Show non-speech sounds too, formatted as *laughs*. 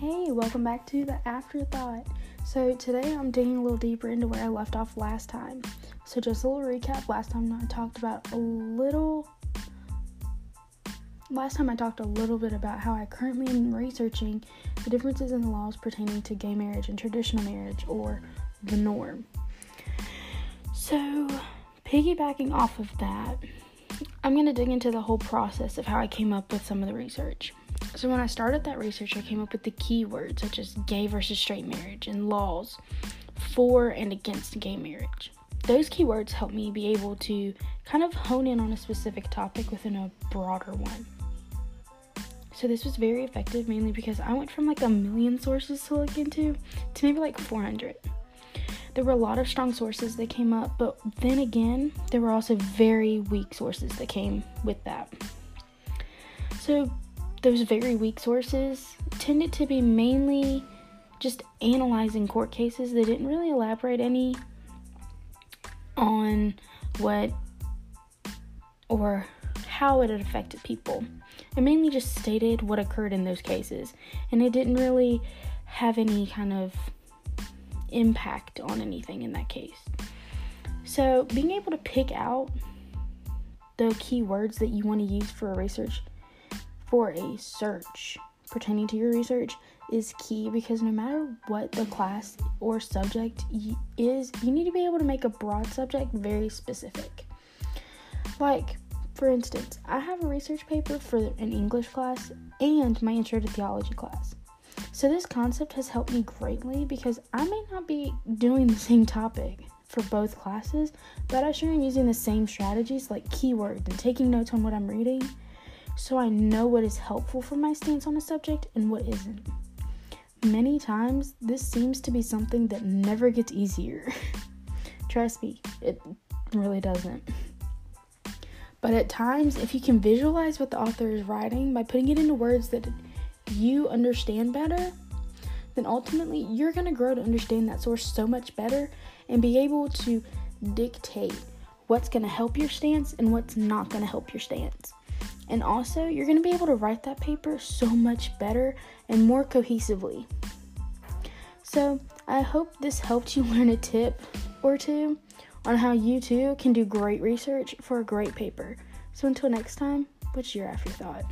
Hey, welcome back to the Afterthought. So, today I'm digging a little deeper into where I left off last time. So, just a little recap. Last time I talked about a little. Last time I talked a little bit about how I currently am researching the differences in the laws pertaining to gay marriage and traditional marriage, or the norm. So, piggybacking off of that, I'm going to dig into the whole process of how I came up with some of the research. So, when I started that research, I came up with the keywords such as gay versus straight marriage and laws for and against gay marriage. Those keywords helped me be able to kind of hone in on a specific topic within a broader one. So, this was very effective mainly because I went from like a million sources to look into to maybe like 400 there were a lot of strong sources that came up, but then again, there were also very weak sources that came with that. So, those very weak sources tended to be mainly just analyzing court cases. They didn't really elaborate any on what or how it had affected people. It mainly just stated what occurred in those cases, and it didn't really have any kind of impact on anything in that case. So, being able to pick out the keywords that you want to use for a research for a search pertaining to your research is key because no matter what the class or subject is, you need to be able to make a broad subject very specific. Like, for instance, I have a research paper for an English class and my intro to theology class. So, this concept has helped me greatly because I may not be doing the same topic for both classes, but I sure am using the same strategies like keywords and taking notes on what I'm reading so I know what is helpful for my stance on a subject and what isn't. Many times, this seems to be something that never gets easier. *laughs* Trust me, it really doesn't. But at times, if you can visualize what the author is writing by putting it into words that you understand better, then ultimately you're going to grow to understand that source so much better and be able to dictate what's going to help your stance and what's not going to help your stance. And also, you're going to be able to write that paper so much better and more cohesively. So, I hope this helped you *laughs* learn a tip or two on how you too can do great research for a great paper. So, until next time, what's your afterthought?